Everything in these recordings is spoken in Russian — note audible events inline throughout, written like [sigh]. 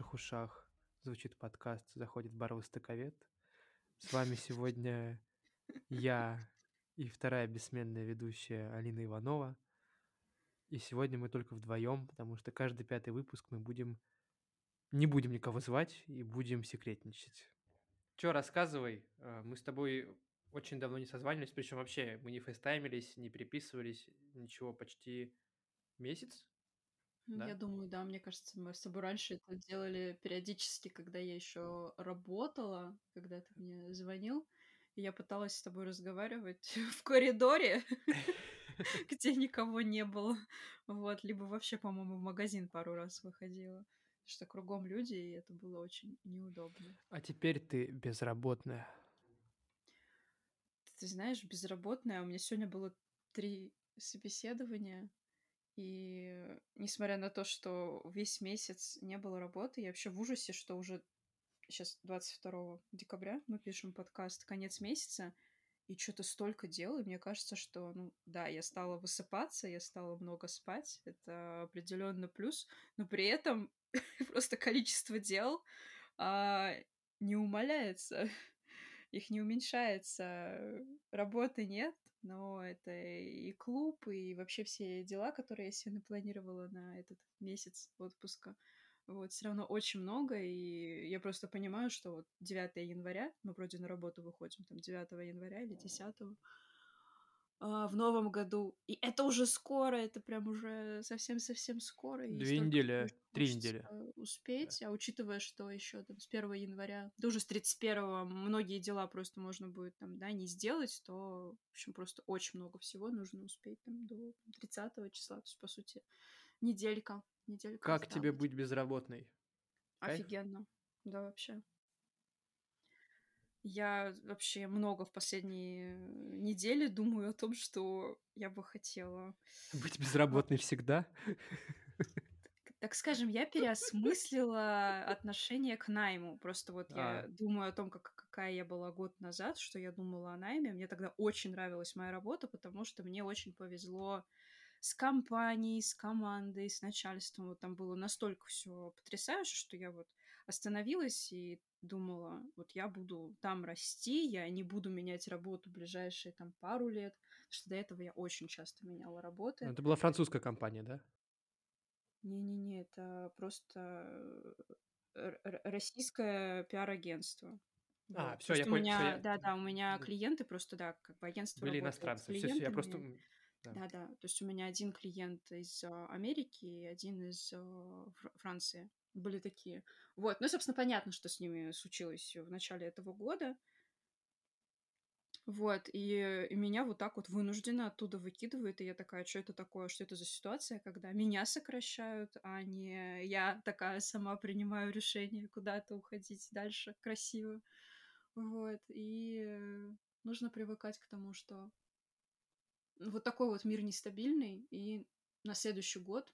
ваших ушах звучит подкаст «Заходит бар востоковед». С вами сегодня я и вторая бессменная ведущая Алина Иванова. И сегодня мы только вдвоем, потому что каждый пятый выпуск мы будем... Не будем никого звать и будем секретничать. Че, рассказывай. А, Мы с тобой очень давно не созванивались, причем вообще мы не фейстаймились, не переписывались, ничего, почти месяц? Да? Я думаю, да, мне кажется, мы с тобой раньше это делали периодически, когда я еще работала, когда ты мне звонил, и я пыталась с тобой разговаривать [laughs] в коридоре, [laughs] где никого не было. Вот, либо вообще, по-моему, в магазин пару раз выходила. Что кругом люди, и это было очень неудобно. А теперь ты безработная. Ты знаешь, безработная, у меня сегодня было три собеседования, и несмотря на то, что весь месяц не было работы, я вообще в ужасе, что уже сейчас 22 декабря мы пишем подкаст, конец месяца, и что-то столько дел, и мне кажется, что, ну, да, я стала высыпаться, я стала много спать, это определенно плюс, но при этом [laughs] просто количество дел а, не умаляется, [laughs] их не уменьшается, работы нет, но это и клуб, и вообще все дела, которые я себе напланировала на этот месяц отпуска. Вот, все равно очень много, и я просто понимаю, что вот 9 января, мы вроде на работу выходим, там 9 января или 10 а, в новом году, и это уже скоро, это прям уже совсем-совсем скоро, Две недели, три недели. Да. успеть, а учитывая, что еще там с 1 января, да уже с 31 многие дела просто можно будет там, да, не сделать, то, в общем, просто очень много всего нужно успеть там до 30 числа, то есть, по сути, неделька, неделька Как тебе осталась. быть безработной? Кайф? Офигенно, да, вообще. Я вообще много в последние недели думаю о том, что я бы хотела. Быть безработной всегда? так скажем, я переосмыслила отношение к найму. Просто вот я А, думаю о том, как, какая я была год назад, что я думала о найме. Мне тогда очень нравилась моя работа, потому что мне очень повезло с компанией, с командой, с начальством. Вот там было настолько все потрясающе, что я вот остановилась и думала, вот я буду там расти, я не буду менять работу ближайшие там пару лет, потому что до этого я очень часто меняла работы. это была французская компания, да? Не-не-не, это просто э, российское пиар-агентство. А, Вот. все, я понял, меня, я... да-да, у меня клиенты просто, да, как бы агентство Были иностранцы, все, все, я просто... м, Да. Да-да, то есть у меня один клиент из а, Америки и один из Фр- Франции. Были такие. Вот, ну, собственно, понятно, что с ними случилось в начале этого года. Вот, и, и меня вот так вот вынужденно оттуда выкидывают, и я такая, что это такое, что это за ситуация, когда меня сокращают, а не я такая сама принимаю решение куда-то уходить дальше красиво. Вот, и нужно привыкать к тому, что вот такой вот мир нестабильный, и на следующий год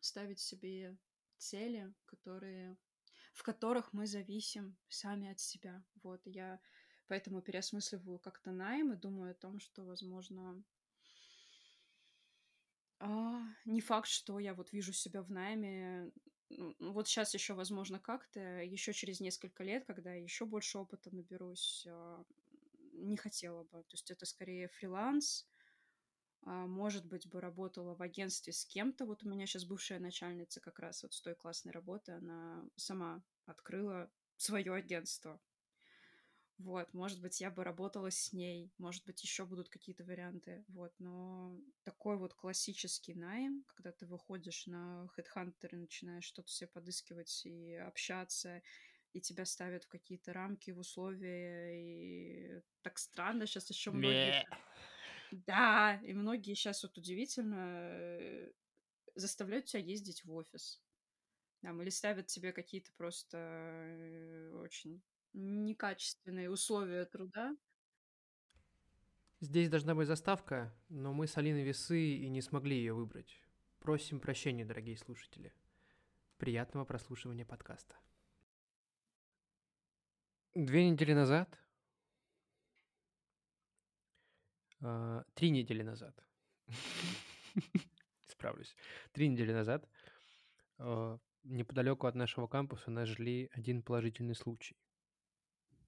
ставить себе цели, которые, в которых мы зависим сами от себя. Вот, я поэтому переосмысливаю как-то найм и думаю о том, что, возможно, а, не факт, что я вот вижу себя в найме. Ну, ну, вот сейчас еще, возможно, как-то, еще через несколько лет, когда еще больше опыта наберусь, а, не хотела бы. То есть это скорее фриланс, может быть, бы работала в агентстве с кем-то. Вот у меня сейчас бывшая начальница как раз вот с той классной работы, она сама открыла свое агентство. Вот, может быть, я бы работала с ней, может быть, еще будут какие-то варианты, вот, но такой вот классический найм, когда ты выходишь на HeadHunter и начинаешь что-то себе подыскивать и общаться, и тебя ставят в какие-то рамки, в условия, и так странно сейчас еще многие... Да, и многие сейчас вот удивительно э, заставляют тебя ездить в офис. Там, или ставят тебе какие-то просто э, очень некачественные условия труда. Здесь должна быть заставка, но мы с Алиной Весы и не смогли ее выбрать. Просим прощения, дорогие слушатели. Приятного прослушивания подкаста. Две недели назад, а, три недели назад, справлюсь, три недели назад а, неподалеку от нашего кампуса нашли один положительный случай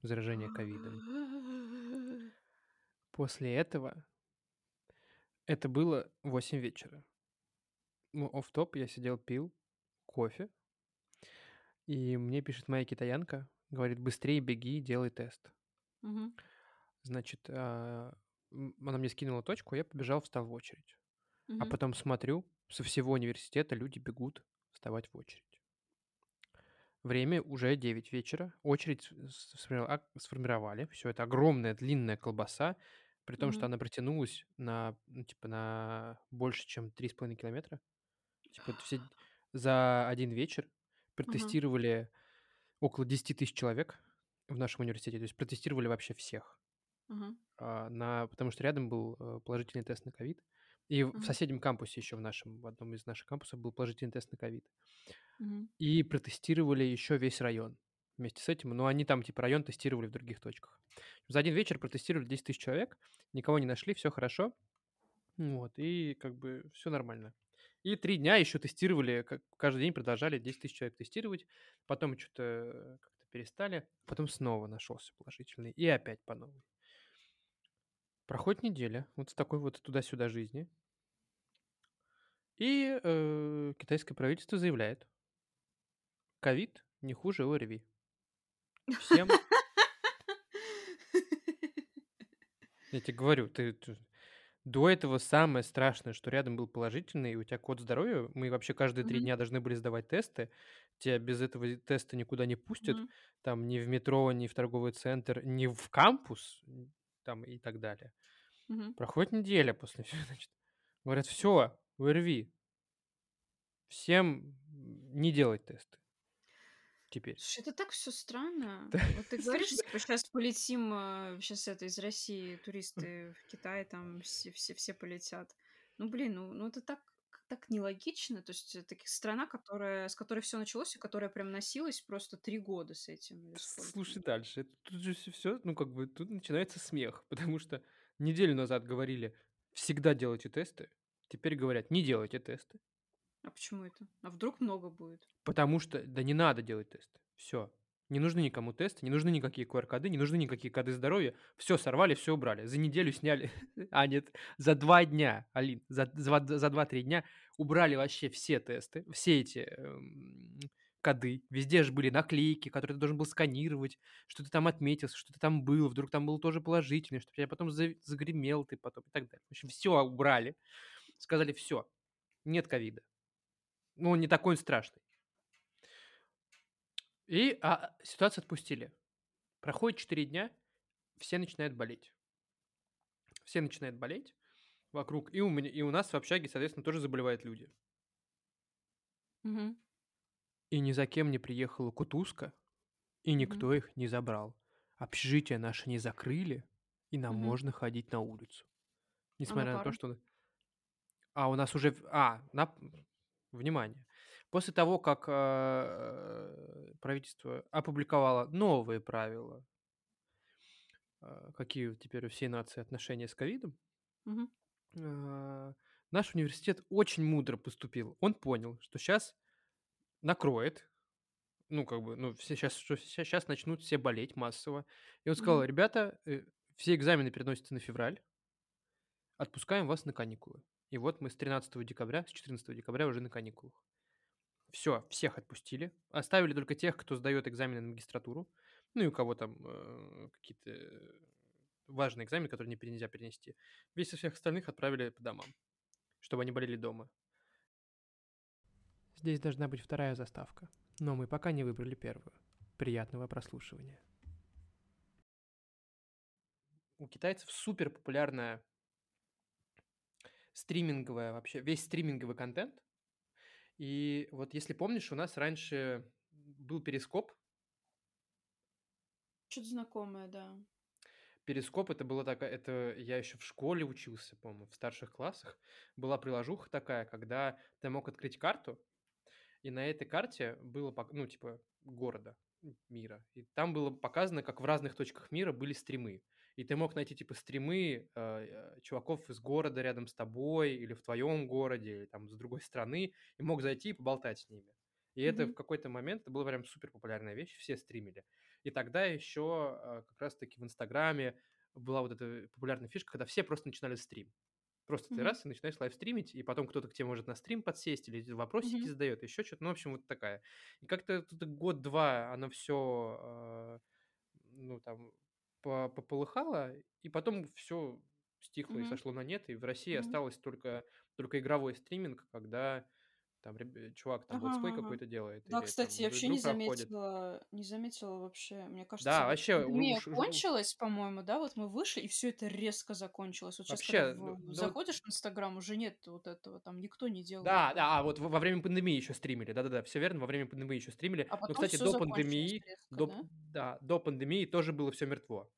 заражения ковидом. После этого это было 8 вечера. Ну, оф топ я сидел, пил кофе, и мне пишет моя китаянка, говорит, быстрее беги, делай тест. Мгм. Значит, а, м, она мне скинула точку, я побежал, встал в очередь. А Мгм. потом смотрю, со всего университета люди бегут вставать в очередь. Время уже 9 вечера. Очередь с- сформировала- сформировали. Все это огромная длинная колбаса, при том, что Мгм. она протянулась на, ну, типа, на больше, чем 3,5 километра. Типа, это все за один вечер протестировали около 10 тысяч человек в нашем университете. То есть протестировали вообще всех. Мгм. а, на, потому что рядом был э, положительный тест на ковид. И в в соседнем кампусе еще в нашем, в одном из наших кампусов был положительный тест на ковид. Мгм. И протестировали еще весь район вместе с этим. Но они там, типа, район тестировали в других точках. За один вечер протестировали 10 тысяч человек, никого не нашли, все хорошо. Вот, и как бы все нормально. И три дня еще тестировали, как каждый день продолжали 10 тысяч человек тестировать. Потом что-то как-то перестали. Потом снова нашелся положительный. И опять по новой. Проходит неделя, вот с такой вот туда-сюда жизни. И э, китайское правительство заявляет, ковид не хуже ОРВИ. Всем, [laughs] я тебе говорю, ты, ты- до этого самое страшное, что рядом был положительный, у тебя код здоровья, мы вообще каждые три Мгм. дня должны были сдавать тесты, тебя без этого теста никуда не пустят, Мгм. там ни в метро, ни в торговый центр, ни в кампус, там и так далее. Мгм. Проходит неделя после всего, [laughs] значит. Говорят, все, ОРВИ. Всем не делать тесты. Теперь. Слушай, это так все странно. Вот ты [laughs] говоришь, слушай, типа, сейчас полетим, сейчас это из России туристы в Китай, там все, все, все полетят. Ну, блин, ну, ну это так, так нелогично. То есть это страна, которая, с которой все началось, и которая прям носилась просто три года с этим. Слушай дальше. Тут же все, ну как бы, тут начинается смех, [laughs] потому что неделю назад говорили, всегда делайте тесты, теперь говорят, не делайте тесты, А почему это? А вдруг много будет? потому что, да не надо делать тесты, все. Не нужны никому тесты, не нужны никакие QR-коды, не нужны никакие коды здоровья. Все сорвали, все убрали. За неделю сняли, [laughs] а нет, за два дня, Алин, за, за, за два-три дня убрали вообще все тесты, все эти эм, коды. Везде же были наклейки, которые ты должен был сканировать, что ты там отметился, что ты там был, вдруг там был тоже положительный, что тебя потом за- загремел ты потом и так далее. В общем, все убрали. Сказали, все, нет ковида. Ну, он не такой страшный. И а, ситуацию отпустили. Проходит 4 дня, все начинают болеть. Все начинают болеть вокруг. И у, меня, и у нас в общаге, соответственно, тоже заболевают люди. Мгм. И ни за кем не приехала кутузка, и никто их не забрал. Общежитие наше не закрыли, и нам Мгм. можно ходить на улицу. А на Несмотря на то, что... А у нас уже... А, на... Внимание. После того, как э, правительство опубликовало новые правила, э, какие теперь у всей нации отношения с ковидом, э, наш университет очень мудро поступил. Он понял, что сейчас накроет, ну, как бы, ну, все сейчас, что сейчас начнут все болеть массово. И он сказал, ребята, все экзамены переносятся на февраль, отпускаем вас на каникулы. И вот мы с 13 декабря, с 14 декабря уже на каникулах. Все, всех отпустили. Оставили только тех, кто сдает экзамены на магистратуру. Ну и у кого там э, какие-то важные экзамены, которые не нельзя перенести. Весь всех остальных отправили по домам, чтобы они болели дома. Здесь должна быть вторая заставка, но мы пока не выбрали первую. Приятного прослушивания. У китайцев супер популярная стриминговая вообще, весь стриминговый контент. И вот если помнишь, у нас раньше был перископ. Что-то знакомое, да. Перископ это было такая, это я еще в школе учился, по-моему, в старших классах. Была приложуха такая, когда ты мог открыть карту, и на этой карте было, ну, типа, города, мира. И там было показано, как в разных точках мира были стримы. И ты мог найти, типа, стримы э, э, чуваков из города рядом с тобой, или в твоем городе, или там с другой страны, и мог зайти и поболтать с ними. И это в какой-то момент, это была прям супер популярная вещь, все стримили. И тогда еще э, как раз-таки в Инстаграме была вот эта популярная фишка, когда все просто начинали стрим. Просто ты Мгм. раз и начинаешь live стримить, и потом кто-то к тебе может на стрим подсесть или вопросики Мгм. задает, еще что-то. Ну, в общем, вот такая. И как-то тут год-два оно все, ну, там, пополыхало, и потом все стихло и Мгм. сошло на нет, и в России Мгм. осталось только, только игровой стриминг, когда там реб- чувак там Ага, летсплей ага, какой-то делает, Да, или кстати, там я вообще не проходит. заметила, не заметила вообще. Мне кажется, Да, вообще, пандемия уж- кончилась, по-моему, да, вот мы вышли, и все это резко закончилось. Вот сейчас, когда вообще, ну, заходишь в Инстаграм, уже нет вот этого, там никто не делает. Да, да, а вот во время пандемии еще стримили, да-да-да, все верно, во время пандемии еще стримили. А Но, потом кстати, все до пандемии, резко, до, да? да, до пандемии тоже было все мертво.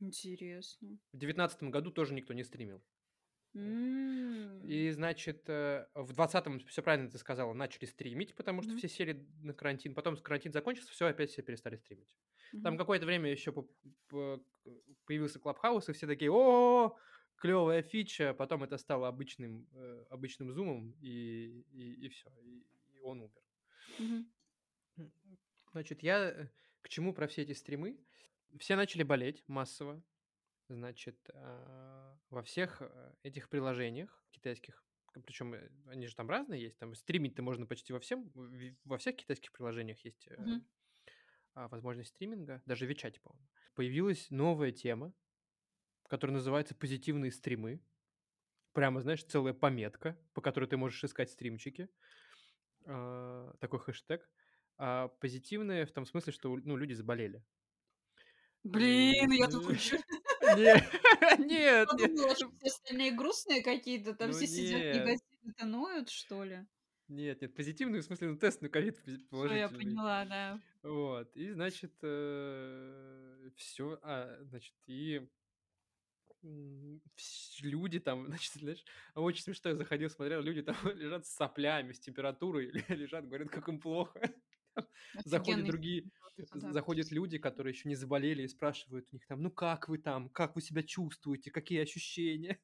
Интересно. В девятнадцатом году тоже никто не стримил. М. И, значит, э, в двадцатом, все правильно ты сказала, начали стримить, потому что Мгм. все сели на карантин. Потом карантин закончился, все, опять все перестали стримить. Там Мгм. какое-то время еще появился Клабхаус, и все такие, о, клевая фича. Потом это стало обычным, э, обычным зумом, и, и, все, и, и он умер. Мгм. Значит, я э, к чему про все эти стримы? Все начали болеть массово. Значит, а, во всех э, этих приложениях китайских, причем они же там разные есть, там стримить-то можно почти во всем, во всех китайских приложениях есть э, а, возможность стриминга, даже в по-моему. Появилась новая тема, которая называется «Позитивные стримы». Прямо, знаешь, целая пометка, по которой ты можешь искать стримчики. А, такой хэштег. Позитивные в том смысле, что ну, люди заболели. Блин, я тут [laughs] Нет, [laughs] нет, что [laughs] все остальные грустные какие-то, там Ну все сидят негативно ноют, что ли? Нет, нет, позитивный, в смысле, ну, тест на ковид пози- Всё, я положительный. поняла, да. Вот, и, значит, все, а, значит, и люди там, [laughs] значит, знаешь, очень смешно, я заходил, смотрел, люди там лежат с соплями, с температурой, лежат, говорят, как им плохо. [laughs] Заходят другие, да. заходят люди, которые еще не заболели, и спрашивают у них там, ну как вы там, как вы себя чувствуете, какие ощущения,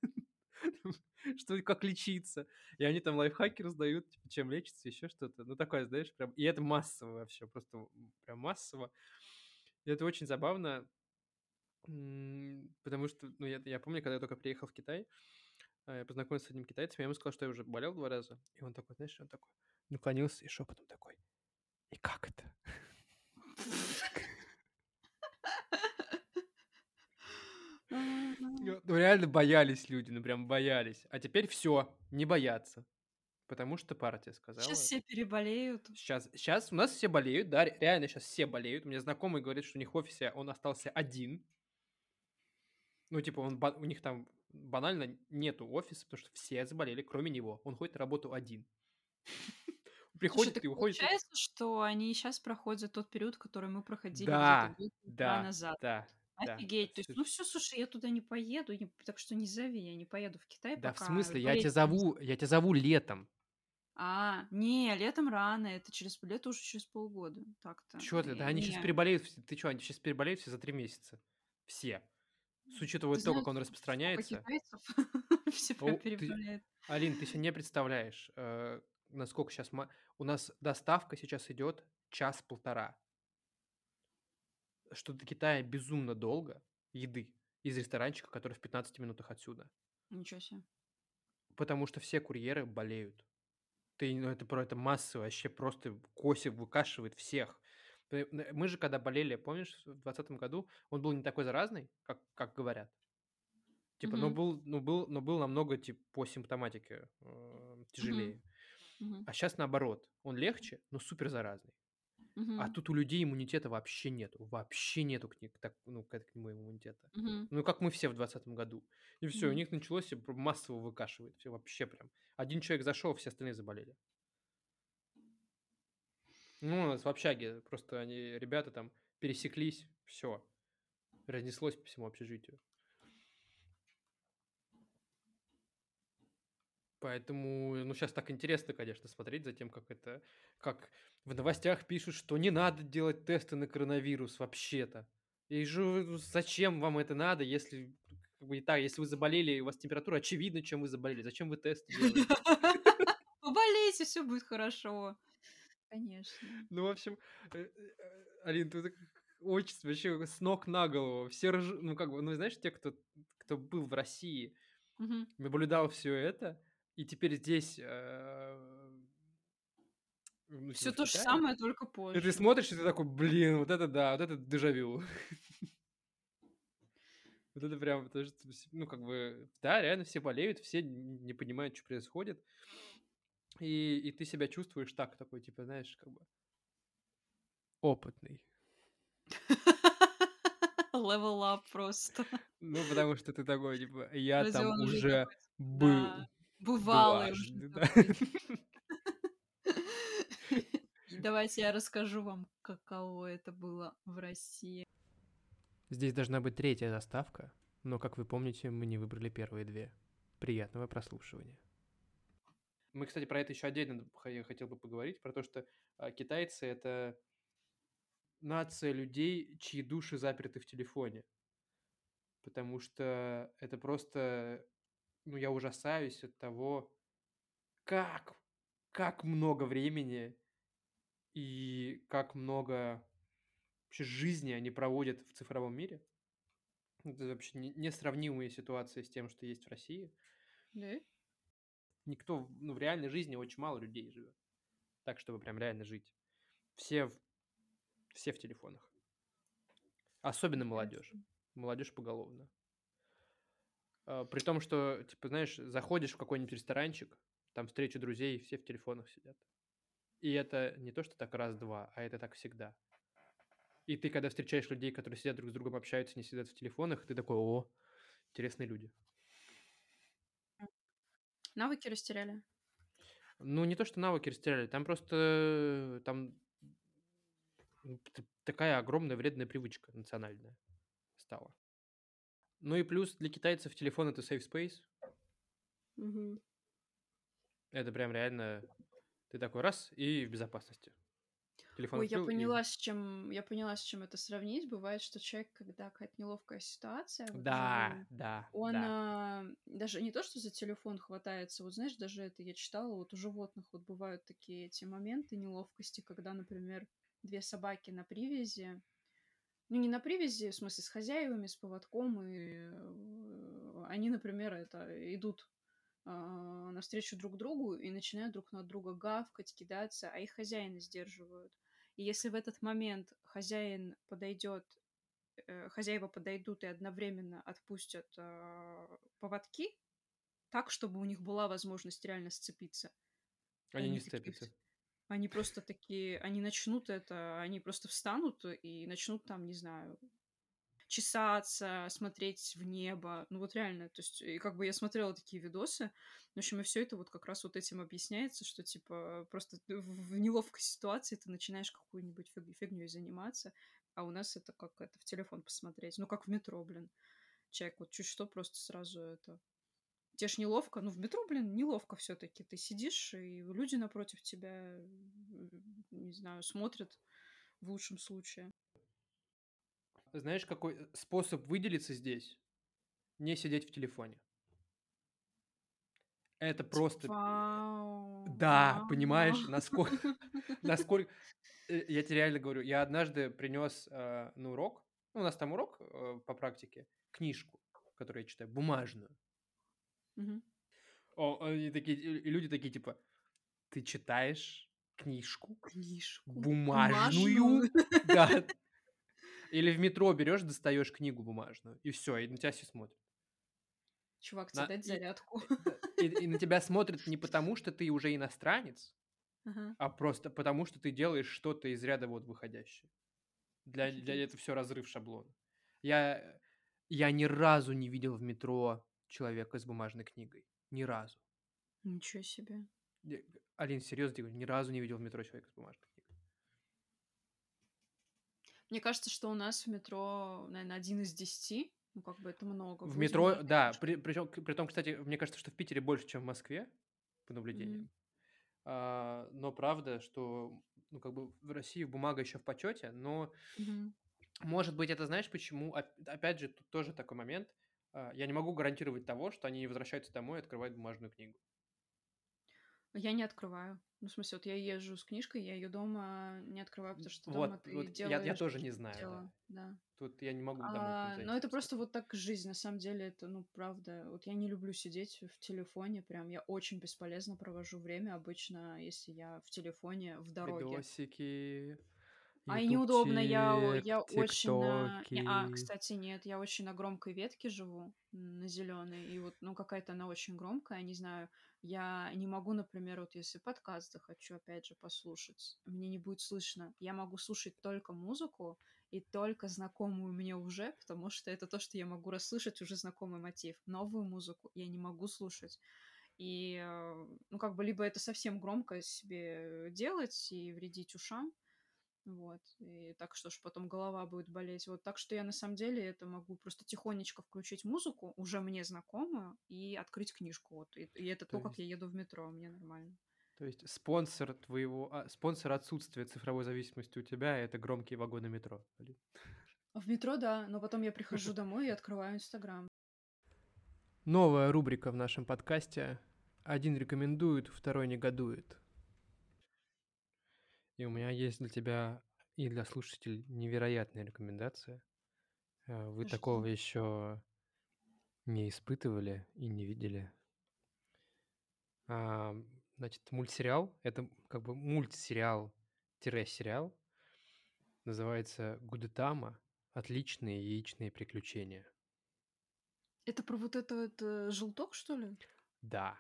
[laughs] что, как лечиться. И они там лайфхаки раздают, типа, чем лечиться, еще что-то. Ну, такое, знаешь, прям... И это массово вообще, просто прям массово. И это очень забавно, потому что, ну, я, я помню, когда я только приехал в Китай, а, я познакомился с одним китайцем, я ему сказал, что я уже болел два раза. И он такой, знаешь, он такой наклонился и шепотом такой, и как это? Ну, ну, реально боялись люди, ну прям боялись. А теперь все, не боятся. Потому что партия сказала. Сейчас все переболеют. Сейчас, сейчас у нас все болеют, да, ре- реально сейчас все болеют. У меня знакомый говорит, что у них в офисе он остался один. Ну, типа, он, у них там банально нету офиса, потому что все заболели, кроме него. Он ходит на работу один. Слушай, Приходит так и уходит. получается, что они сейчас проходят тот период, который мы проходили Да, год-два да, назад. да, да. Офигеть. То есть, ну все, слушай, я туда не поеду, не- так что не зови, я не поеду в Китай Да, в пока. смысле, я тебя зову, я тебя зову летом. А, не, летом рано, это через лето уже через полгода. Так-то. Чё ты, да они сейчас переболеют, ты что, они сейчас переболеют все за три месяца. Все. С учетом того, знаешь, как он распространяется. [laughs] все О, ты-. Алин, ты себе не представляешь, э, насколько сейчас... У нас доставка сейчас идет час-полтора. Что до Китая безумно долго еды из ресторанчика, который в 15 минутах отсюда. Ничего себе. Потому что все курьеры болеют. Ты, ну, это, про это массово, вообще просто косик выкашивает всех. Мы же, когда болели, помнишь, в 2020 году, он был не такой заразный, как, как говорят. Типа, но Мгм. был, ну, был, но был намного, типа, по симптоматике э, тяжелее. Мгм. А сейчас наоборот. Он легче, но супер заразный. А Мгм. тут у людей иммунитета вообще нету. Вообще нету к, так, ну, к, к нему иммунитета. Мгм. Ну, как мы все в 2020 году. И все, у Мгм. них началось и массово выкашивает. Все вообще прям. Один человек зашел, все остальные заболели. Ну, у нас в общаге просто они, ребята там пересеклись, все. Разнеслось по всему общежитию. Поэтому, ну, сейчас так интересно, конечно, смотреть за тем, как это, как в новостях пишут, что не надо делать тесты на коронавирус вообще-то. И же ну, зачем вам это надо, если как бы и так, если вы заболели, и у вас температура, очевидно, чем вы заболели. Зачем вы тесты делаете? [laughs] Поболейте, все будет хорошо. конечно. Ну, в общем, э, э, Алин, тут очень вообще с ног на голову. Все рж... ну как бы, ну знаешь, те, кто кто был в России, наблюдал все это, и теперь здесь, э, ну, Все типа то же самое, только и ты позже. смотришь, и ты такой, блин, вот это да, вот это дежавю. [laughs] Вот это прям, потому что, ну, как бы, да, реально все болеют, все не понимают, что происходит. И, и ты себя чувствуешь так, такой, типа, знаешь, как бы опытный. [laughs] Level up просто. Ну, потому что ты такой, типа, я там уже был бывалый Давайте я расскажу вам, каково это было в России. Здесь должна быть третья заставка, но, как вы помните, мы не выбрали первые две. Приятного прослушивания. Мы, кстати, про это еще отдельно хотел бы поговорить, про то, что а, китайцы — это нация людей, чьи души заперты в телефоне. Потому что это просто... Ну, я ужасаюсь от того, как, как много времени и как много вообще жизни они проводят в цифровом мире. Это вообще не- несравнимые ситуации с тем, что есть в России. Да? Никто, ну, в реальной жизни очень мало людей живет. Так, чтобы прям реально жить. Все в, все в телефонах. Особенно молодежь. Молодежь поголовно. А, При том, что, типа, знаешь, заходишь в какой-нибудь ресторанчик, там встреча друзей, все в телефонах сидят. И это не то, что так раз-два, а это так всегда. И ты, когда встречаешь людей, которые сидят друг с другом, общаются, не сидят в телефонах, ты такой, о, интересные люди. Навыки растеряли. Ну, не то, что навыки растеряли, там просто там такая огромная вредная привычка национальная стала. Ну и плюс для китайцев телефон это safe space. Мгм. Это прям реально ты такой раз и в безопасности. Телефон Ой, я открыл и- поняла, с чем я поняла, с чем это сравнить. Бывает, что человек, когда какая-то неловкая ситуация, вот Да, вживую, да, он да. а, даже не то, что за телефон хватается, вот знаешь, даже это я читала, вот у животных вот бывают такие эти моменты неловкости, когда, например, две собаки на привязи, ну не на привязи, в смысле с хозяевами, с поводком, и э, они, например, это идут а, навстречу друг другу и начинают друг на друга гавкать, кидаться, а их хозяины сдерживают. И если в этот момент хозяин подойдет, э, хозяева подойдут и одновременно отпустят а, поводки, так, чтобы у них была возможность реально сцепиться. Они не такие сцепятся. вс- Они просто такие, они начнут это, они просто встанут и начнут там, не знаю, чесаться, смотреть в небо. Ну вот реально, то есть, и как бы я смотрела такие видосы, в общем, и все это вот как раз вот этим объясняется, что типа просто в неловкой ситуации ты начинаешь какую-нибудь фиг- фигней заниматься, а у нас это как это в телефон посмотреть, ну как в метро, блин. Человек вот чуть что просто сразу это Тебе ж неловко, ну в метро, блин, неловко все-таки. Ты сидишь, и люди напротив тебя, не знаю, смотрят в лучшем случае. Знаешь, какой способ выделиться здесь? Не сидеть в телефоне. Это просто... Вау. Да, вау. понимаешь, насколько... [laughs] насколько... Э, Я тебе реально говорю, я однажды принес э, на урок, ну, у нас там урок э, по практике, книжку, которую я читаю, бумажную. Мгм. О, они такие, и и люди такие, типа, ты читаешь книжку Книжку. бумажную? [laughs] Да. [laughs] Или в метро берешь, достаешь книгу бумажную, и все, и на тебя все смотрят. Чувак, На- тебе дать и- зарядку. И, и на тебя смотрят не потому, [laughs] что ты уже иностранец, Ага. а просто потому, что ты делаешь что-то из ряда вот выходящее. Для, для это все разрыв шаблона. Я, я ни разу не видел в метро человека с бумажной книгой. Ни разу. Ничего себе. Я- Алин, серьезно ни разу не видел в метро человека с бумажной книгой. Мне кажется, что у нас в метро, наверное, один из десяти. Ну, как бы это много. В Будем метро, знать, да, при, причем, при том, кстати, мне кажется, что в Питере больше, чем в Москве, по наблюдениям. А, но правда, что, ну, как бы в России бумага еще в почете, но Мгм. Может быть, это знаешь почему? Оп- Опять же, тут тоже такой момент. А, Я не могу гарантировать того, что они не возвращаются домой и открывают бумажную книгу. Я не открываю. Ну, в смысле, вот я езжу с книжкой, я ее дома не открываю, потому что Вот, дома ты вот я, делаешь я тоже не знаю, да. дело, да. Тут я не могу домой А, но это просто. просто вот так жизнь, на самом деле, это, ну, правда. Вот я не люблю сидеть в телефоне, прям я очень бесполезно провожу время обычно, если я в телефоне в дороге. Видосики, А неудобно, я, я очень на... А, кстати, нет, я очень на громкой ветке живу, на зеленой, и вот, ну, какая-то она очень громкая, не знаю, я не могу, например, вот если подкаст захочу, опять же, послушать, мне не будет слышно, я могу слушать только музыку и только знакомую мне уже, потому что это то, что я могу расслышать, уже знакомый мотив. Новую музыку я не могу слушать. И, э, ну, как бы, либо это совсем громко себе делать и вредить ушам, вот, и так что ж потом голова будет болеть. Вот, так что я на самом деле это могу просто тихонечко включить музыку, уже мне знакомую, и открыть книжку. Вот, и, и это То то, как есть, я еду в метро, мне нормально. то есть спонсор твоего, а, спонсор отсутствия цифровой зависимости у тебя это громкие вагоны метро. Блин. В метро, да, но потом я прихожу [laughs] домой и открываю Инстаграм. Новая рубрика в нашем подкасте. Один рекомендует, второй негодует. И у меня есть для тебя и для слушателей невероятная рекомендация. Э, Вы Жди. такого еще не испытывали и не видели. А, Значит, мультсериал, это как бы мультсериал-сериал, называется Гудетама «Отличные яичные приключения». Это про вот это вот э, желток, что ли? Да,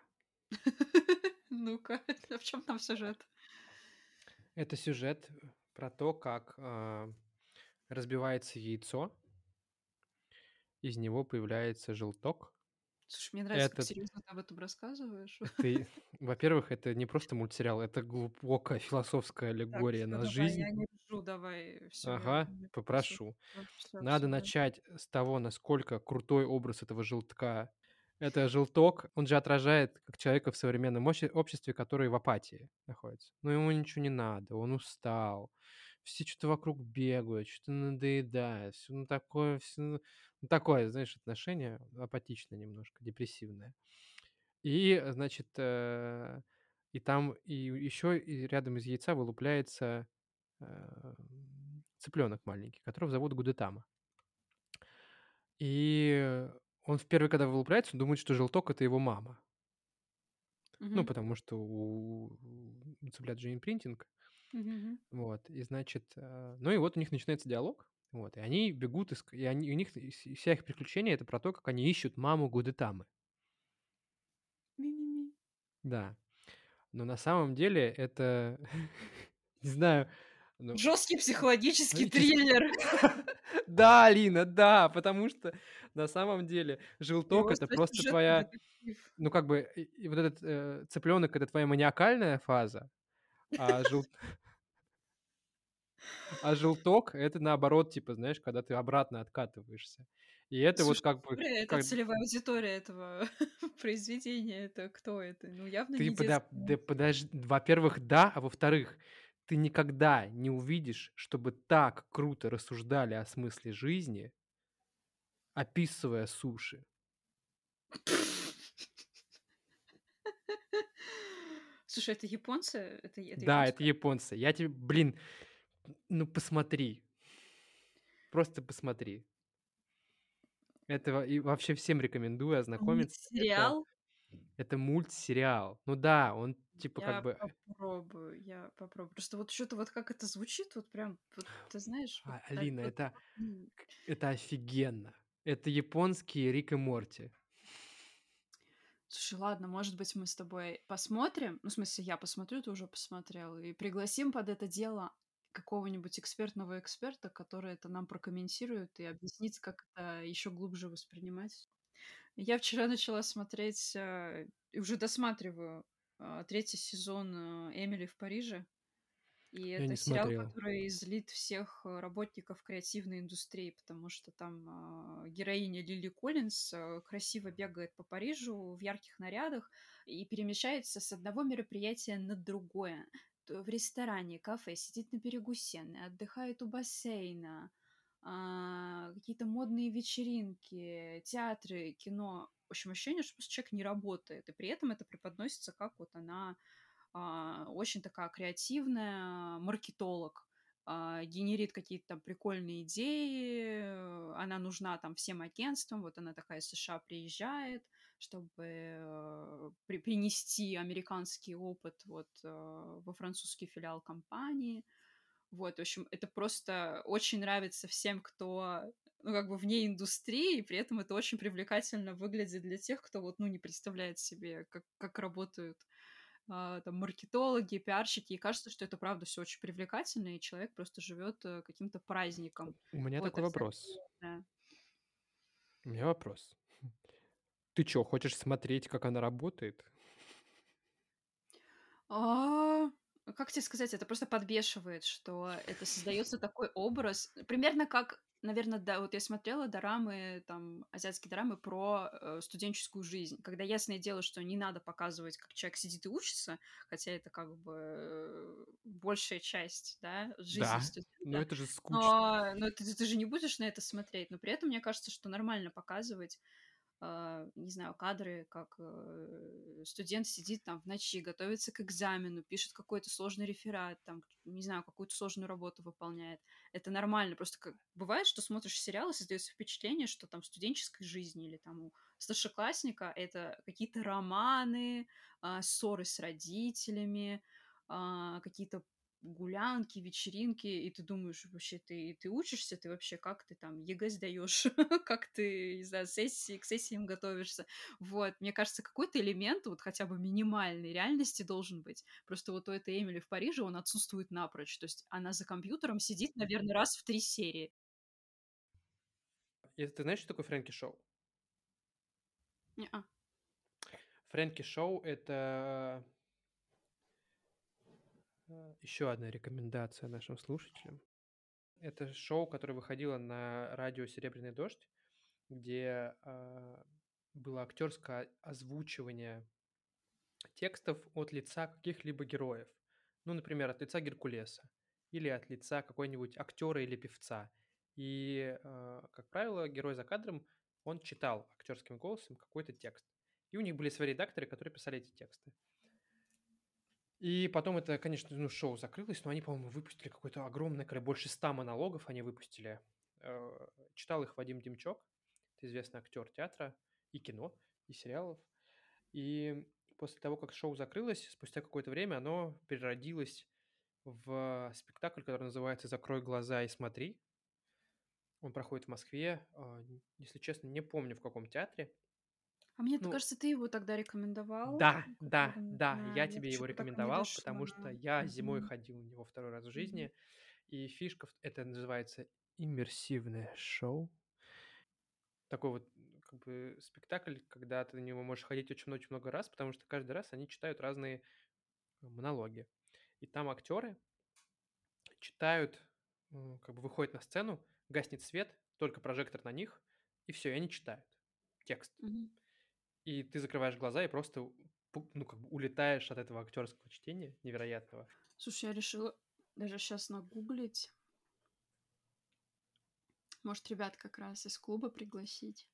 [laughs] Ну-ка, [laughs] а в чем там сюжет? Это сюжет про то, как а, разбивается яйцо, из него появляется желток. Слушай, мне нравится, как Это, серьезно ты об этом рассказываешь. [laughs] и- во-первых, это не просто мультсериал, это глубокая философская Так, аллегория все, на давай, жизнь. я не ржу, давай, все, я Ага, не попрошу. Все, Надо все, начать с того, насколько крутой образ этого желтка. Это желток, он же отражает как человека в современном обще- обществе, который в апатии находится. Ну, ему ничего не надо, он устал. Все что-то вокруг бегают, что-то надоедает. Все ну, такое, все, ну, такое, знаешь, отношение апатичное немножко, депрессивное. И, значит, э, и там и еще рядом из яйца вылупляется цыпленок маленький, которого зовут Гудетама. И он в первый, когда вылупляется, он думает, что желток это его мама. Ну, Мгм. потому что у, у цыплят же импринтинг. Мгм. Вот, и значит, э, ну и вот у них начинается диалог, вот, и они бегут, из, и они, у них вся их приключения это про то, как они ищут маму Гудетамы. Ми-ми-ми. Да. Но на самом деле это, [laughs] не знаю, ну, Жесткий психологический Психологический. триллер. [laughs] да, Алина, да, потому что на самом деле желток это просто твоя, ну как бы, вот этот цыпленок это твоя маниакальная фаза, а, жел... а желток это наоборот, типа, знаешь, когда ты обратно откатываешься. И это вот Слушай, как бы, это как целевая аудитория этого [laughs] произведения. Это кто это? Ну, явно ты не пода... детская. да подожди, во-первых, да, а во-вторых, ты никогда не увидишь, чтобы так круто рассуждали о смысле жизни, описывая суши. Слушай, это японцы? Это, это Да, это японцы. Я тебе, блин, ну посмотри. Просто посмотри. Это и вообще всем рекомендую ознакомиться. Это, Мультсериал? это мультсериал. Ну да, он типа Я как бы... попробую, я попробую. Просто вот что-то вот как это звучит, вот прям, вот, ты знаешь, вот А, так Алина, вот, это, это офигенно. Это японский Рик и Морти. Слушай, ладно, может быть, мы с тобой посмотрим, ну, в смысле, я посмотрю, ты уже посмотрел, и пригласим под это дело какого-нибудь экспертного эксперта, который это нам прокомментирует и объяснит, как это еще глубже воспринимать. Я вчера начала смотреть, э, и уже досматриваю, э, третий сезон э, «Эмили в Париже». И Я это сериал, смотрел. который злит всех э, работников креативной индустрии, потому что там э, героиня Лили Коллинз э, красиво бегает по Парижу в ярких нарядах и перемещается с одного мероприятия на другое. В ресторане, кафе, сидит на берегу Сены, отдыхает у бассейна, а, какие-то модные вечеринки, театры, кино. В общем, ощущение, что просто человек не работает, и при этом это преподносится как вот она очень такая креативная, маркетолог, а, генерит какие-то там прикольные идеи, она нужна там всем агентствам, вот она такая из США приезжает, чтобы э, при, принести американский опыт вот э, во французский филиал компании. Вот, в общем, это просто очень нравится всем, кто, ну, как бы вне индустрии, и при этом это очень привлекательно выглядит для тех, кто вот, ну, не представляет себе, как, как работают а, там маркетологи, пиарщики, и кажется, что это правда все очень привлекательно, и человек просто живет э, каким-то праздником. У меня Вот, такой а вопрос. да. У меня вопрос. Ты чё, хочешь смотреть, как она работает? А, как тебе сказать, это просто подбешивает, что это [laughs] создается такой образ, примерно как, наверное, да, вот я смотрела дорамы, там, азиатские дорамы про э, студенческую жизнь, когда ясное дело, что не надо показывать, как человек сидит и учится, хотя это как бы э, большая часть, да, жизни Да, но студента. это же скучно. Но, но ты, ты же не будешь на это смотреть, но при этом мне кажется, что нормально показывать а, не знаю, кадры, как э, студент сидит там в ночи, готовится к экзамену, пишет какой-то сложный реферат, там, не знаю, какую-то сложную работу выполняет. Это нормально. Просто как... бывает, что смотришь сериалы, создается впечатление, что там студенческой жизни или там у старшеклассника это какие-то романы, а, ссоры с родителями, а, какие-то гулянки, вечеринки, и ты думаешь, вообще, ты, ты учишься, ты вообще как ты там ЕГЭ сдаешь, [laughs] как ты, не знаю, сессии, к сессиям готовишься. Вот, мне кажется, какой-то элемент, вот хотя бы минимальной реальности должен быть. Просто вот у этой Эмили в Париже он отсутствует напрочь. То есть она за компьютером сидит, наверное, раз в три серии. И ты знаешь, что такое Фрэнки Шоу? Не-а. Фрэнки Шоу — это еще одна рекомендация нашим слушателям. Это шоу, которое выходило на радио «Серебряный дождь», где э, было актерское озвучивание текстов от лица каких-либо героев. Ну, например, от лица Геркулеса или от лица какой-нибудь актера или певца. И, э, как правило, герой за кадром, он читал актерским голосом какой-то текст. И у них были свои редакторы, которые писали эти тексты. И потом это, конечно, ну, шоу закрылось, но они, по-моему, выпустили какое-то огромное, больше ста монологов они выпустили. Э, читал их Вадим Демчок, это известный актер театра и кино, и сериалов. И после того, как шоу закрылось, спустя какое-то время оно переродилось в спектакль, который называется «Закрой глаза и смотри». Он проходит в Москве, а, если честно, не помню в каком театре. А мне Ну, кажется, ты его тогда рекомендовал. Да, да, да, да, я тебе его рекомендовал, потому что я зимой Мгм. ходил на него второй раз в жизни, и фишка, это называется иммерсивное шоу. Такой вот как бы спектакль, когда ты на него можешь ходить очень-очень много раз, потому что каждый раз они читают разные монологи. И там актеры читают, как бы выходят на сцену, гаснет свет, только прожектор на них, и все, и они читают текст. Мгм. И ты закрываешь глаза и просто ну, как бы улетаешь от этого актерского чтения невероятного. Слушай, я решила даже сейчас нагуглить. Может, ребят как раз из клуба пригласить.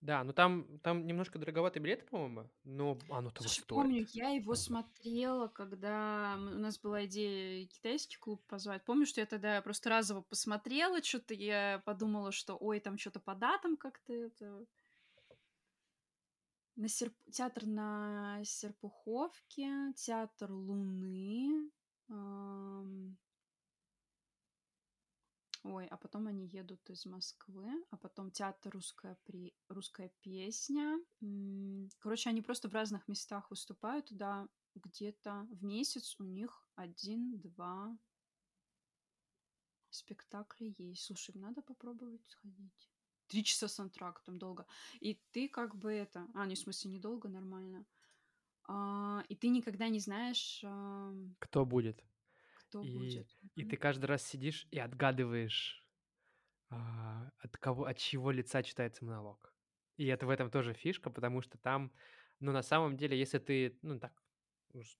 Да, ну там, там немножко дороговатый билет, по-моему, но оно того Слушай, стоит. помню, я его смотрела, когда у нас была идея китайский клуб позвать. Помню, что я тогда просто разово посмотрела, что-то я подумала, что ой, там что-то по датам как-то это... На Серп... Театр на Серпуховке, театр Луны. ам, Ой, а потом они едут из Москвы, а потом театр русская, при... русская песня. Короче, они просто в разных местах выступают, туда где-то в месяц у них один-два спектакля есть. Слушай, надо попробовать сходить. Три часа с антрактом долго. И ты как бы это... А, не, в смысле, недолго, нормально. А, и ты никогда не знаешь, ам, Кто будет? кто И, будет. и ты каждый раз сидишь и отгадываешь, а, от кого, от чьего лица читается монолог. И это в этом тоже фишка, потому что там, ну, на самом деле, если ты, ну, так, ну, с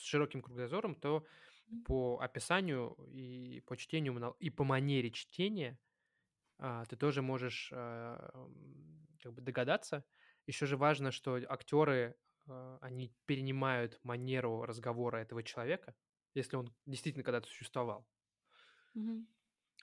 широким кругозором, то по описанию и по чтению, и по манере чтения а, ты тоже можешь а, м, как бы догадаться. Еще же важно, что актеры э, они перенимают манеру разговора этого человека, если он действительно когда-то существовал. Мгм.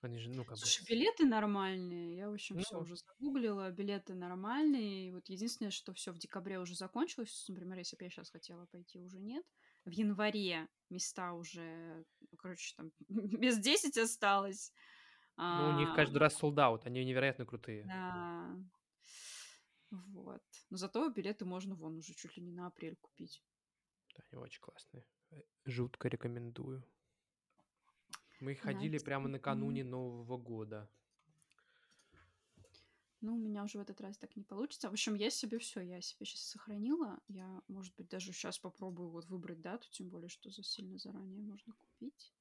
Они же, ну, как бы... Слушай, билеты нормальные. Я, в общем, все Ну, уже загуглила. Билеты нормальные. И вот единственное, что все в декабре уже закончилось. Например, если бы я сейчас хотела пойти, уже нет. В январе места уже, короче, там [laughs] без 10 осталось. Ну, у них А, каждый раз out, они невероятно крутые. да. Вот. Но зато билеты можно вон уже чуть ли не на апрель купить. Да, они очень классные. Э, Жутко рекомендую. Мы ходили прямо накануне Нового года. Ну, у меня уже в этот раз так не получится. В общем, я себе все, я себе сейчас сохранила. Я, может быть, даже сейчас попробую вот выбрать дату, тем более, что за сильно заранее можно купить.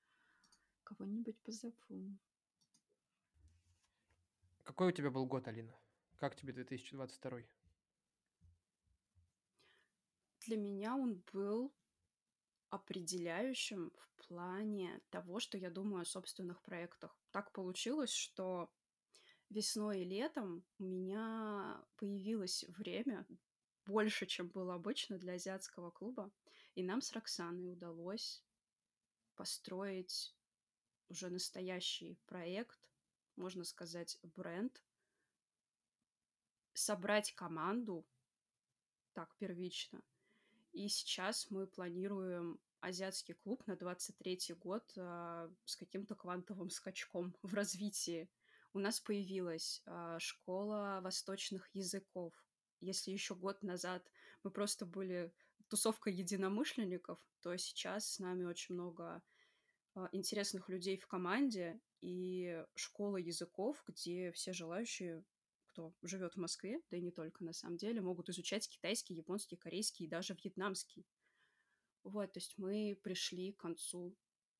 Кого-нибудь позову. Какой у тебя был год, Алина? Как тебе 2022? Для меня он был определяющим в плане того, что я думаю о собственных проектах. Так получилось, что весной и летом у меня появилось время больше, чем было обычно для азиатского клуба, и нам с Роксаной удалось построить уже настоящий проект, можно сказать, бренд, собрать команду так первично. И сейчас мы планируем азиатский клуб на 23 год а, с каким-то квантовым скачком в развитии. У нас появилась а, школа восточных языков. Если еще год назад мы просто были тусовкой единомышленников, то сейчас с нами очень много а, интересных людей в команде и школа языков, где все желающие, кто живет в Москве, да и не только на самом деле, могут изучать китайский, японский, корейский и даже вьетнамский. Вот, то есть мы пришли к концу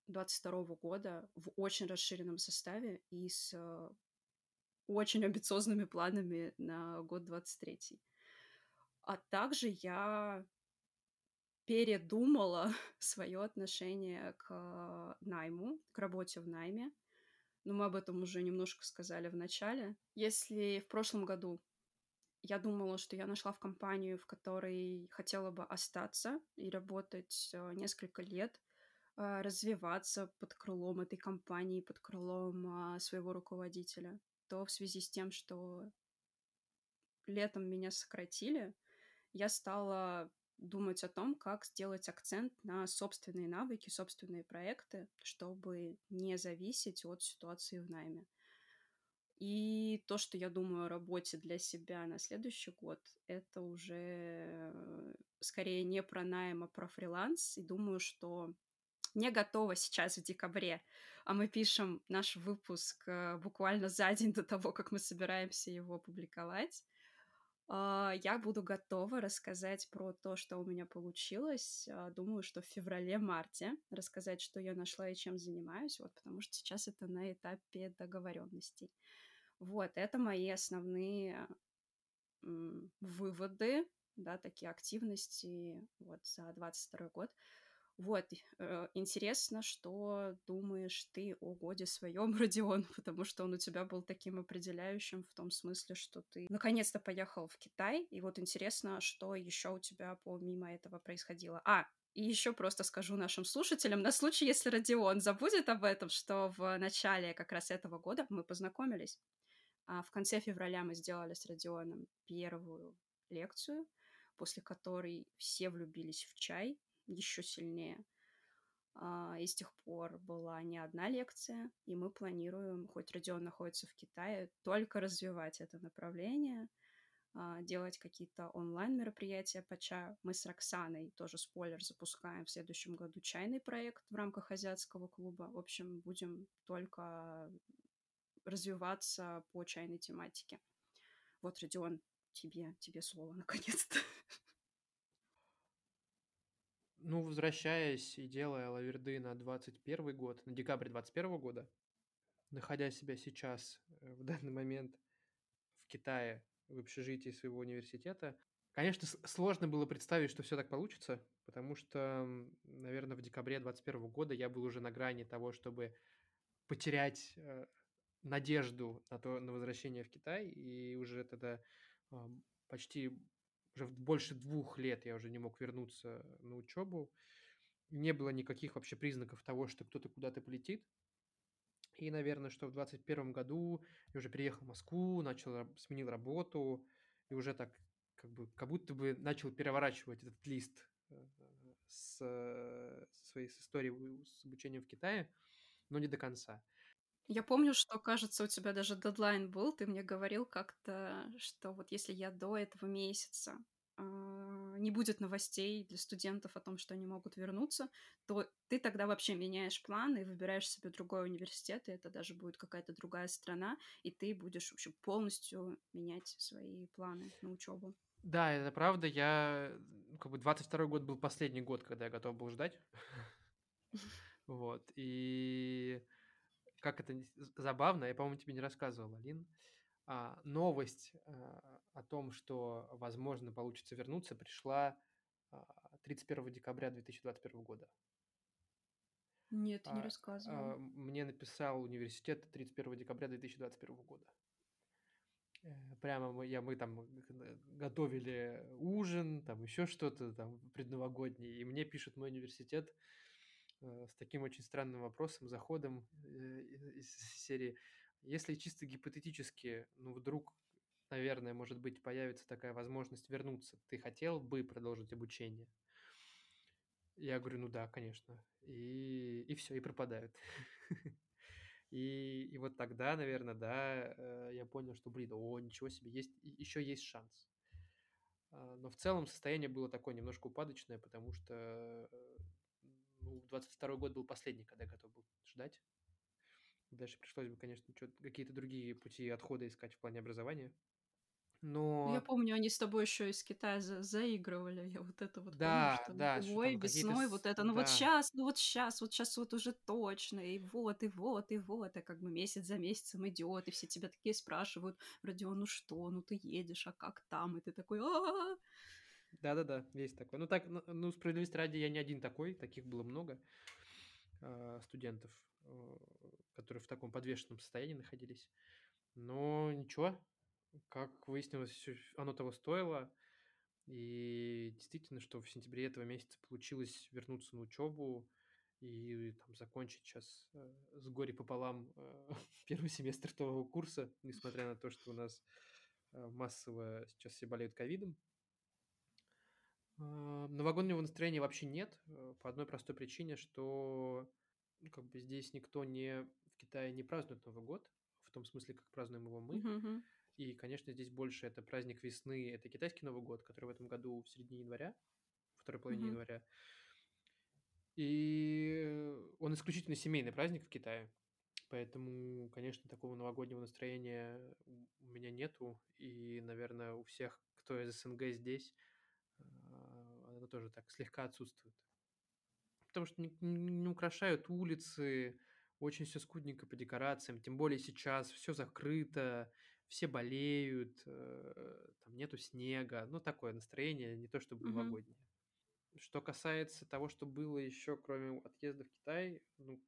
22 года в очень расширенном составе и с э, очень амбициозными планами на год 23. А также я передумала [laughs] свое отношение к найму, к работе в найме. Но мы об этом уже немножко сказали в начале. Если в прошлом году я думала, что я нашла в компанию, в которой хотела бы остаться и работать э, несколько лет, э, развиваться под крылом этой компании, под крылом а, своего руководителя, то в связи с тем, что летом меня сократили, я стала думать о том, как сделать акцент на собственные навыки, собственные проекты, чтобы не зависеть от ситуации в найме. И то, что я думаю о работе для себя на следующий год, это уже э, скорее не про найм, а про фриланс. И думаю, что не готова сейчас в декабре, а мы пишем наш выпуск э, буквально за день до того, как мы собираемся его публиковать. А, Я буду готова рассказать про то, что у меня получилось. А, Думаю, что в феврале-марте рассказать, что я нашла и чем занимаюсь, вот, потому что сейчас это на этапе договоренностей. Вот, это мои основные выводы, да, такие активности вот за 22 год. Вот, э, интересно, что думаешь ты о годе своем, [laughs] Родион, потому что он у тебя был таким определяющим в том смысле, что ты наконец-то поехал в Китай, и вот интересно, что еще у тебя помимо этого происходило. А, и еще просто скажу нашим слушателям, на случай, если Родион забудет об этом, что в начале как раз этого года мы познакомились. А в конце февраля мы сделали с Родионом первую лекцию, после которой все влюбились в чай еще сильнее. А, И с тех пор была не одна лекция, и мы планируем, хоть Родион находится в Китае, только развивать это направление, а, делать какие-то онлайн-мероприятия по чаю. Мы с Роксаной, тоже спойлер, запускаем в следующем году чайный проект в рамках азиатского клуба. В общем, будем только развиваться по чайной тематике. Вот, Родион, тебе, тебе слово [laughs] наконец-то. Ну, возвращаясь и делая лаверды на 21 год, на декабрь 21 года, находя себя сейчас, э, в данный момент в Китае, в общежитии своего университета, конечно, сложно было представить, что все так получится, потому что, наверное, в декабре 21 года я был уже на грани того, чтобы потерять э, надежду на то, на возвращение в Китай, и уже тогда почти уже больше двух лет я уже не мог вернуться на учебу. Не было никаких вообще признаков того, что кто-то куда-то полетит. И, наверное, что в 2021 году я уже переехал в Москву, начал, сменил работу, и уже так, как бы, как будто бы начал переворачивать этот лист э, с, со своей с историей с обучением в Китае, но не до конца. Я помню, что, кажется, у тебя даже дедлайн был. Ты мне говорил как-то, что вот если я до этого месяца э, не будет новостей для студентов о том, что они могут вернуться, то ты тогда вообще меняешь планы и выбираешь себе другой университет, и это даже будет какая-то другая страна, и ты будешь вообще полностью менять свои планы на учебу. Да, это правда. Я как бы 22 год был последний год, когда я готов был ждать. [laughs] Вот. И как это забавно, я, по-моему, тебе не рассказывал, Алин, а, новость а, о том, что, возможно, получится вернуться, пришла а, 31 декабря 2021 года. Нет, не а, рассказывал. А, мне написал университет 31 декабря 2021 года. Э, прямо мы, я, мы там готовили ужин, там еще что-то там предновогоднее, и мне пишет мой университет, с таким очень странным вопросом, заходом э, из серии. Если чисто гипотетически, ну, вдруг, наверное, может быть, появится такая возможность вернуться, ты хотел бы продолжить обучение? Я говорю, ну да, конечно. И, и все, и пропадают. [laughs] И, и вот тогда, наверное, да, э, я понял, что, блин, о, ничего себе, есть, еще есть шанс. А, но в целом состояние было такое немножко упадочное, потому что ну, 22 год был последний, когда я готов был ждать. Дальше пришлось бы, конечно, какие-то другие пути отхода искать в плане образования. Но... Я помню, они с тобой еще из Китая за заигрывали. Я вот это вот да, помню, что да, ой, что весной вот это, ну да. вот сейчас, ну вот сейчас, вот сейчас вот уже точно, и вот, и вот, и вот, и как бы месяц за месяцем идет, и все тебя такие спрашивают, Родион, ну что, ну ты едешь, а как там? И ты такой, а да-да-да, есть такой. Ну, так, ну, ну, справедливости ради, я не один такой, таких было много э, студентов, э, которые в таком подвешенном состоянии находились. Но ничего, как выяснилось, оно того стоило. И действительно, что в сентябре этого месяца получилось вернуться на учебу и там закончить сейчас э, с горе пополам э, [laughs] первый семестр второго курса, несмотря на то, что у нас массово сейчас все болеют ковидом. А, новогоднего настроения вообще нет, э, по одной простой причине, что ну, как бы здесь никто не в Китае не празднует Новый год, в том смысле, как празднуем его мы. Мгм, И, конечно, здесь больше это праздник весны, это китайский Новый год, который в этом году в середине января, второй половине Мгм. января. И он исключительно семейный праздник в Китае. Поэтому, конечно, такого новогоднего настроения у меня нету. И, наверное, у всех, кто из СНГ здесь, а, оно тоже так слегка отсутствует. Потому что не, не украшают улицы, очень все скудненько по декорациям, тем более сейчас все закрыто, все болеют, э, там нету снега, ну такое настроение, не то чтобы новогоднее. Mm-hmm. Что касается того, что было еще, кроме отъезда в Китай, ну,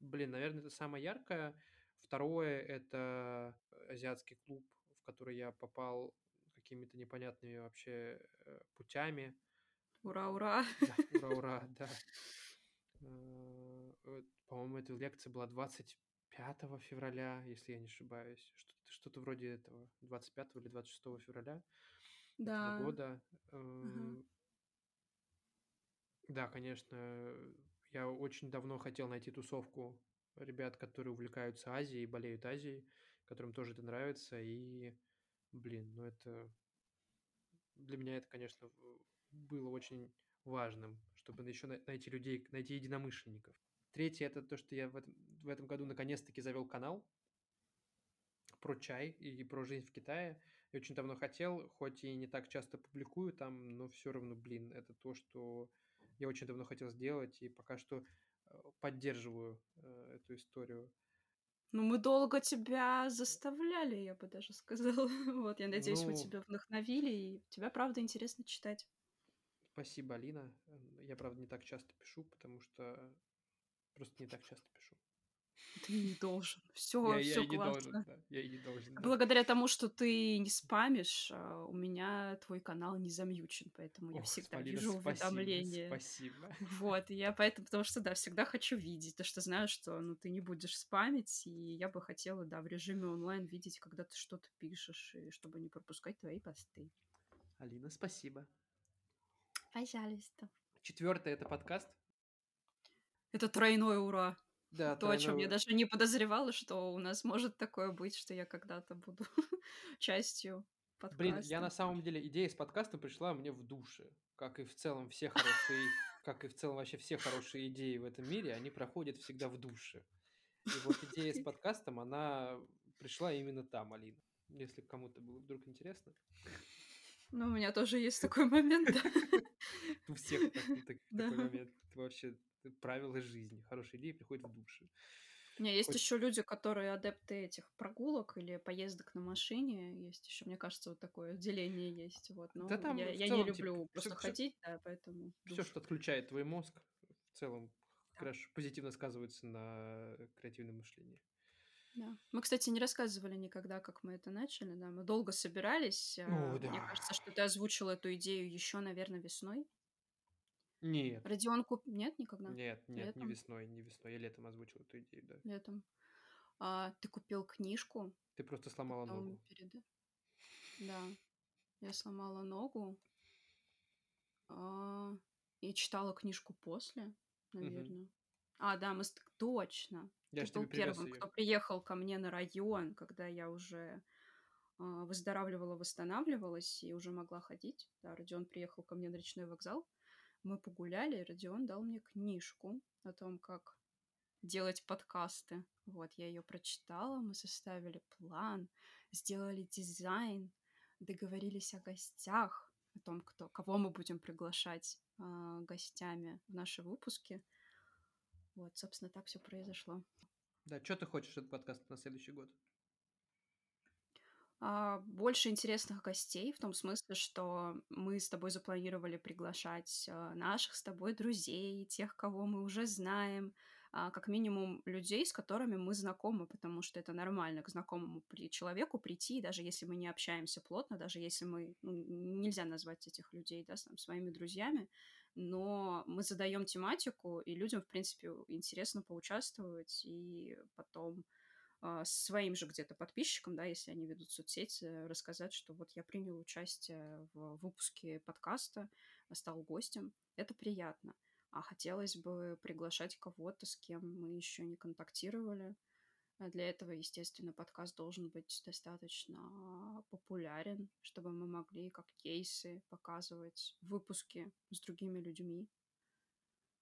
блин, наверное, это самое яркое. Второе – это азиатский клуб, в который я попал какими-то непонятными вообще э, путями. Ура, ура! Да, [laughs] ура, ура, да. Э, по-моему, эта лекция была 25 февраля, если я не ошибаюсь. Что-то, что-то вроде этого. 25 или 26 февраля да. этого года. Угу. Да, конечно, я очень давно хотел найти тусовку ребят, которые увлекаются Азией, болеют Азией, которым тоже это нравится, и Блин, ну это... Для меня это, конечно, было очень важным, чтобы еще найти людей, найти единомышленников. Третье – это то, что я в этом, в этом году наконец-таки завел канал про чай и про жизнь в Китае. Я очень давно хотел, хоть и не так часто публикую там, но все равно, блин, это то, что я очень давно хотел сделать, и пока что э, поддерживаю э, эту историю. Ну, мы долго тебя заставляли, я бы даже сказала. [laughs] Вот, я надеюсь, мы Ну, тебя вдохновили, и тебя, правда, интересно читать. Спасибо, Алина. Я, правда, не так часто пишу, потому что просто не так часто пишу. Ты не должен. Все, Я, я все и не должен, классно. да. Я и не должен, да. Благодаря тому, что ты не спамишь, а, у меня твой канал не замьючен, поэтому я Ох, всегда Полина, вижу спасибо, уведомления. спасибо. Вот, и я поэтому, потому что, да, всегда хочу видеть, то что знаю, что, ну, ты не будешь спамить, и я бы хотела, да, в режиме онлайн видеть, когда ты что-то пишешь, и чтобы не пропускать твои посты. Алина, спасибо. Пожалуйста. Четвертый это подкаст. Это тройное ура. Да, То, о чем я даже не подозревала, что у нас может такое быть, что я когда-то буду [laughs] частью Блин, я на подкаста. самом деле идея с подкаста пришла мне в душе, как и в целом все хорошие, [laughs] как и в целом вообще все хорошие идеи в этом мире, они проходят всегда в душе. И вот идея с [laughs] подкастом, она пришла именно там, Алина. Если кому-то было вдруг интересно. Ну, у меня тоже есть такой момент, да. [laughs] У всех [laughs] Да. такой момент. Вообще правила жизни. Хорошие идеи приходят в душе. У меня есть еще люди, которые адепты этих прогулок или поездок на машине. Есть еще, мне кажется, вот такое деление есть. Вот, но Да там я, в я целом, не люблю просто ходить, да, поэтому. Все, что отключает твой мозг, в целом Да. хорошо, позитивно сказывается на креативном мышлении. Да. Мы, кстати, не рассказывали никогда, как мы это начали. Да, мы долго собирались. а, О, Мне да. кажется, что ты озвучил эту идею еще, наверное, весной. Нет, Родион куп... Нет, никогда. нет, нет, не Летом? весной, не весной. Я летом озвучил эту идею, да. Летом. А, ты купил книжку. Ты просто сломала ногу. переда- Да. Я сломала ногу. а, и читала книжку после, наверное. А, да, мы... Точно. Я Ты был первым, ее. кто приехал ко мне на район, когда я уже а, выздоравливала, восстанавливалась и уже могла ходить. Да, Родион приехал ко мне на речной вокзал. Мы погуляли, и Родион дал мне книжку о том, как делать подкасты. Вот, я ее прочитала, мы составили план, сделали дизайн, договорились о гостях, о том, кто, кого мы будем приглашать а, гостями в наши выпуски. Вот, собственно, так все произошло. Да, что ты хочешь от подкаста на следующий год? А, больше интересных гостей, в том смысле, что мы с тобой запланировали приглашать а, наших с тобой друзей, тех, кого мы уже знаем, а, как минимум людей, с которыми мы знакомы, потому что это нормально к знакомому человеку прийти, даже если мы не общаемся плотно, даже если мы, ну, нельзя назвать этих людей, да, там, своими друзьями, но мы задаем тематику, и людям, в принципе, интересно поучаствовать, и потом а, своим же где-то подписчикам, да, если они ведут соцсети, рассказать, что вот я принял участие в выпуске подкаста, стал гостем. Это приятно. А хотелось бы приглашать кого-то, с кем мы еще не контактировали. А Для этого, естественно, подкаст должен быть достаточно популярен, чтобы мы могли как кейсы показывать выпуски с другими людьми,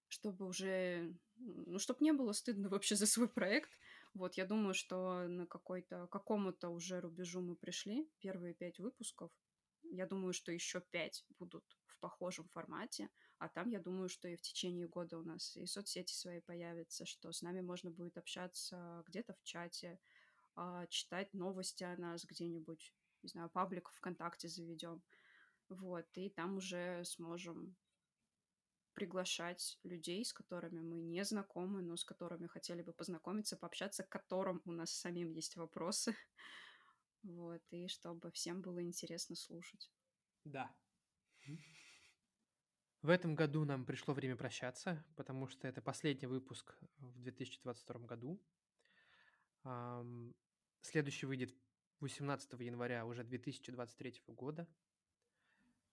чтобы уже, ну, чтобы не было стыдно вообще за свой проект. Вот, я думаю, что на какой-то, какому-то уже рубежу мы пришли, первые пять выпусков. Я думаю, что еще пять будут похожем формате, а там, я думаю, что и в течение года у нас и соцсети свои появятся, что с нами можно будет общаться где-то в чате, а, читать новости о нас где-нибудь, не знаю, паблик ВКонтакте заведем. Вот, и там уже сможем приглашать людей, с которыми мы не знакомы, но с которыми хотели бы познакомиться, пообщаться, к которым у нас самим есть вопросы. [laughs] Вот, и чтобы всем было интересно слушать. Да. [laughs] В этом году нам пришло время прощаться, потому что это последний выпуск в 2022 году. Следующий выйдет 18 января уже 2023 года.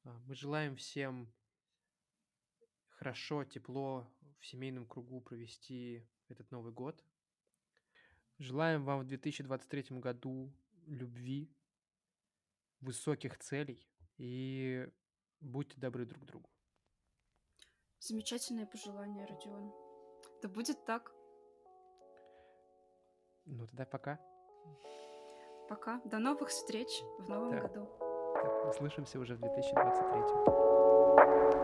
А, Мы желаем всем хорошо, тепло в семейном кругу провести этот Новый год. Желаем вам в 2023 году любви, высоких целей и будьте добры друг другу. Замечательное пожелание, Родион. Да будет так. Ну тогда пока. Пока. До новых встреч в новом Да. году. Услышимся уже в 2023.